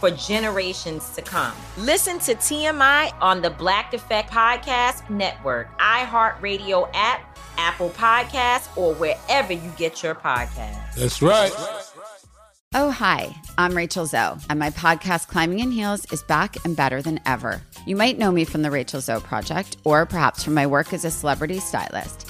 for generations to come. Listen to TMI on the Black Effect Podcast Network, iHeartRadio app, Apple Podcasts, or wherever you get your podcasts. That's right. Oh, hi, I'm Rachel Zoe, and my podcast, Climbing in Heels, is back and better than ever. You might know me from the Rachel Zoe Project, or perhaps from my work as a celebrity stylist.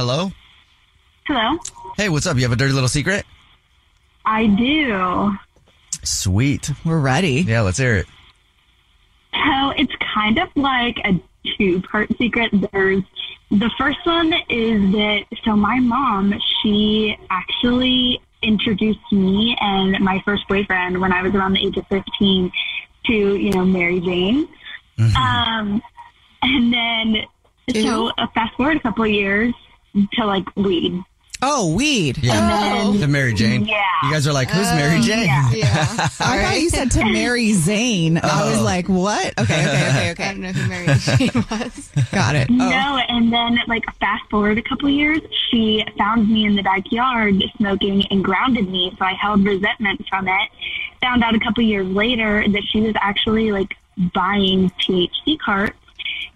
Hello? Hello. Hey, what's up? You have a dirty little secret? I do. Sweet. We're ready. Yeah, let's hear it. So it's kind of like a two part secret. There's the first one is that so my mom, she actually introduced me and my first boyfriend when I was around the age of 15 to, you know, Mary Jane. Um, and then, so uh, fast forward a couple of years to like weed. Oh, weed. Yeah. The Mary Jane. Yeah. You guys are like, who's Mary Jane? Yeah. I thought you said to Mary Zane. I was Oh. like, what? Okay, okay, okay, okay. I don't know who Mary Jane was. Got it. Oh. No, and then like fast forward a couple years, she found me in the backyard smoking and grounded me. So I held resentment from it. Found out a couple years later that she was actually like buying THC carts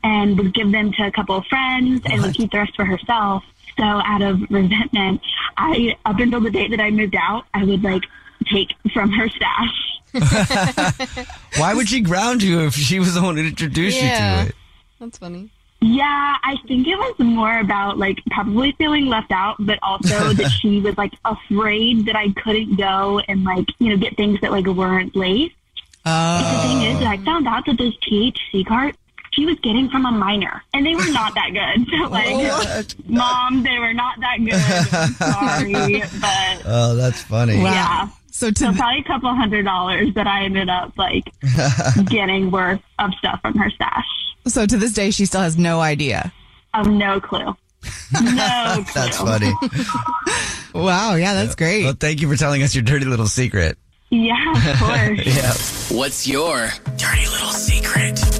and would give them to a couple of friends and would keep the rest for herself. So out of resentment, I up until the date that I moved out, I would like take from her stash. Why would she ground you if she was the one who introduced Yeah. you to it? That's funny. Yeah, I think it was more about like probably feeling left out, but also that she was like afraid that I couldn't go and like, you know, get things that like weren't laced. The thing is, I oh. found out that those THC carts she was getting from a minor, and they were not that good. So, oh, like, mom, they were not that good. Sorry, but Oh, that's funny. Wow. yeah. So to So probably a couple hundred dollars that I ended up like getting worth of stuff from her stash. so to this day, she still has no idea. Of no clue. No clue. That's funny. Wow. Yeah, that's great. Well, thank you for telling us your dirty little secret. Yeah, of course. Yeah. What's your dirty little secret?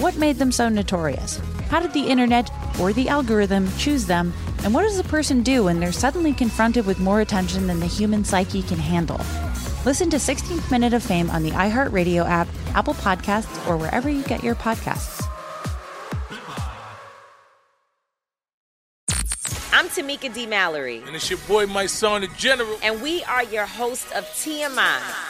What made them so notorious? How did the internet or the algorithm choose them? And what does a person do when they're suddenly confronted with more attention than the human psyche can handle? Listen to 16th Minute of Fame on the iHeartRadio app, Apple Podcasts, or wherever you get your podcasts. I'm Tamika D. Mallory. And it's your boy, Mysonne, the General. And we are your hosts of TMI.